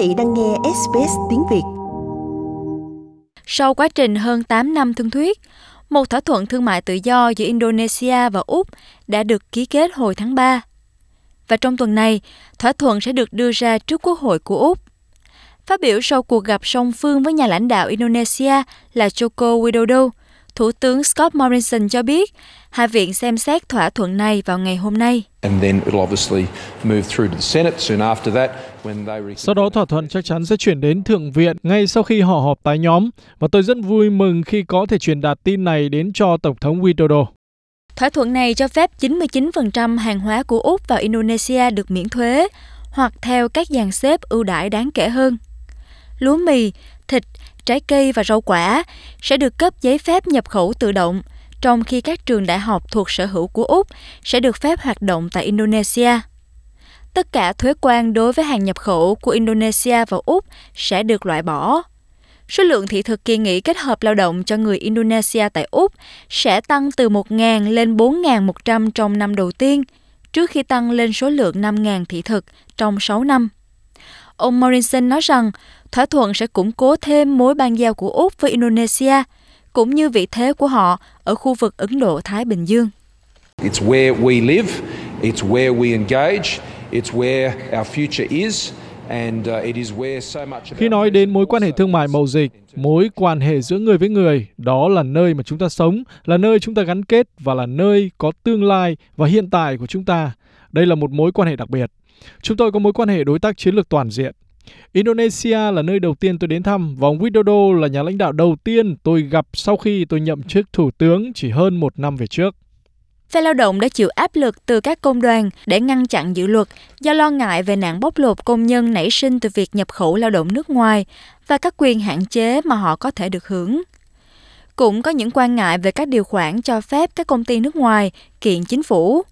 vị đang nghe SBS tiếng Việt. Sau quá trình hơn 8 năm thương thuyết, một thỏa thuận thương mại tự do giữa Indonesia và Úc đã được ký kết hồi tháng 3. Và trong tuần này, thỏa thuận sẽ được đưa ra trước Quốc hội của Úc. Phát biểu sau cuộc gặp song phương với nhà lãnh đạo Indonesia là Joko Widodo, Thủ tướng Scott Morrison cho biết Hạ viện xem xét thỏa thuận này vào ngày hôm nay. Sau đó thỏa thuận chắc chắn sẽ chuyển đến Thượng viện ngay sau khi họ họp tái nhóm và tôi rất vui mừng khi có thể truyền đạt tin này đến cho Tổng thống Widodo. Thỏa thuận này cho phép 99% hàng hóa của Úc vào Indonesia được miễn thuế hoặc theo các dàn xếp ưu đãi đáng kể hơn. Lúa mì, thịt, trái cây và rau quả sẽ được cấp giấy phép nhập khẩu tự động, trong khi các trường đại học thuộc sở hữu của Úc sẽ được phép hoạt động tại Indonesia. Tất cả thuế quan đối với hàng nhập khẩu của Indonesia vào Úc sẽ được loại bỏ. Số lượng thị thực kỳ nghỉ kết hợp lao động cho người Indonesia tại Úc sẽ tăng từ 1.000 lên 4.100 trong năm đầu tiên, trước khi tăng lên số lượng 5.000 thị thực trong 6 năm. Ông Morrison nói rằng thỏa thuận sẽ củng cố thêm mối ban giao của Úc với Indonesia, cũng như vị thế của họ ở khu vực Ấn Độ-Thái Bình Dương. It's where we live, it's where we engage, it's where our future is. Uh, Khi nói đến mối quan hệ thương mại mậu dịch, mối quan hệ giữa người với người, đó là nơi mà chúng ta sống, là nơi chúng ta gắn kết và là nơi có tương lai và hiện tại của chúng ta. Đây là một mối quan hệ đặc biệt. Chúng tôi có mối quan hệ đối tác chiến lược toàn diện. Indonesia là nơi đầu tiên tôi đến thăm và ông Widodo là nhà lãnh đạo đầu tiên tôi gặp sau khi tôi nhậm chức thủ tướng chỉ hơn một năm về trước. Phe lao động đã chịu áp lực từ các công đoàn để ngăn chặn dự luật do lo ngại về nạn bóc lột công nhân nảy sinh từ việc nhập khẩu lao động nước ngoài và các quyền hạn chế mà họ có thể được hưởng. Cũng có những quan ngại về các điều khoản cho phép các công ty nước ngoài kiện chính phủ.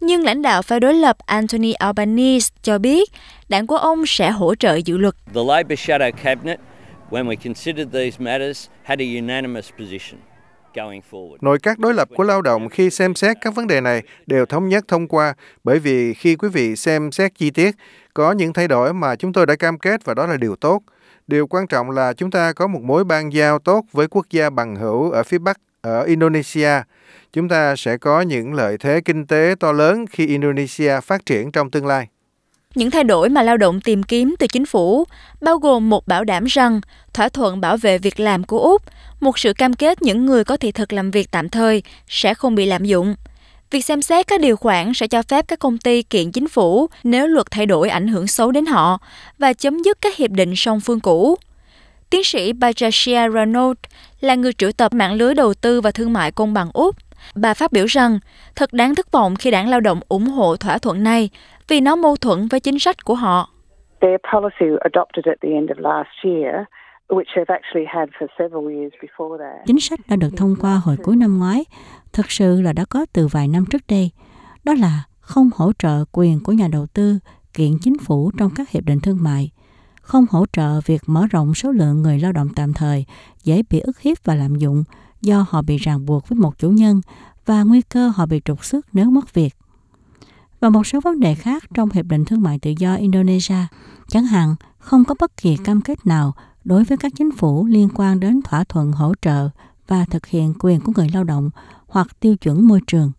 Nhưng lãnh đạo phe đối lập Anthony Albanese cho biết đảng của ông sẽ hỗ trợ dự luật. The Labour Shadow Cabinet, when we considered these matters, had a unanimous position. Nội các đối lập của lao động khi xem xét các vấn đề này đều thống nhất thông qua bởi vì khi quý vị xem xét chi tiết, có những thay đổi mà chúng tôi đã cam kết và đó là điều tốt. Điều quan trọng là chúng ta có một mối ban giao tốt với quốc gia bằng hữu ở phía Bắc, ở Indonesia. Chúng ta sẽ có những lợi thế kinh tế to lớn khi Indonesia phát triển trong tương lai. Những thay đổi mà lao động tìm kiếm từ chính phủ bao gồm một bảo đảm rằng thỏa thuận bảo vệ việc làm của Úc, một sự cam kết những người có thị thực làm việc tạm thời sẽ không bị lạm dụng. Việc xem xét các điều khoản sẽ cho phép các công ty kiện chính phủ nếu luật thay đổi ảnh hưởng xấu đến họ và chấm dứt các hiệp định song phương cũ. Tiến sĩ Bajashia Renaud là người triệu tập mạng lưới đầu tư và thương mại công bằng Úc. Bà phát biểu rằng thật đáng thất vọng khi đảng lao động ủng hộ thỏa thuận này vì nó mâu thuẫn với chính sách của họ. Chính sách đã được thông qua hồi cuối năm ngoái, thực sự là đã có từ vài năm trước đây. Đó là không hỗ trợ quyền của nhà đầu tư kiện chính phủ trong các hiệp định thương mại, không hỗ trợ việc mở rộng số lượng người lao động tạm thời dễ bị ức hiếp và lạm dụng do họ bị ràng buộc với một chủ nhân và nguy cơ họ bị trục xuất nếu mất việc và một số vấn đề khác trong Hiệp định Thương mại Tự do Indonesia, chẳng hạn không có bất kỳ cam kết nào đối với các chính phủ liên quan đến thỏa thuận hỗ trợ và thực hiện quyền của người lao động hoặc tiêu chuẩn môi trường.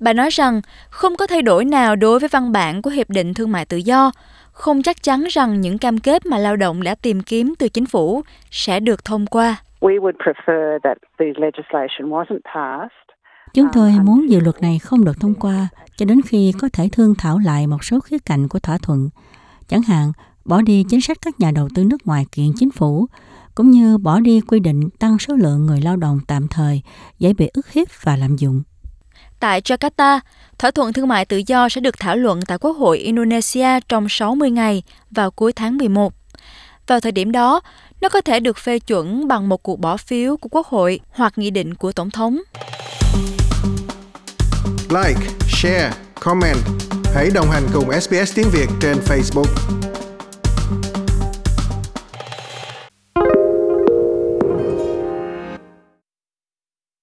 Bà nói rằng không có thay đổi nào đối với văn bản của Hiệp định Thương mại Tự do, không chắc chắn rằng những cam kết mà lao động đã tìm kiếm từ chính phủ sẽ được thông qua. We would prefer that the legislation wasn't passed Chúng tôi muốn dự luật này không được thông qua cho đến khi có thể thương thảo lại một số khía cạnh của thỏa thuận, chẳng hạn bỏ đi chính sách các nhà đầu tư nước ngoài kiện chính phủ, cũng như bỏ đi quy định tăng số lượng người lao động tạm thời dễ bị ức hiếp và lạm dụng. Tại Jakarta, thỏa thuận thương mại tự do sẽ được thảo luận tại Quốc hội Indonesia trong 60 ngày vào cuối tháng 11. Vào thời điểm đó, nó có thể được phê chuẩn bằng một cuộc bỏ phiếu của Quốc hội hoặc nghị định của Tổng thống like, share, comment. Hãy đồng hành cùng SBS tiếng Việt trên Facebook.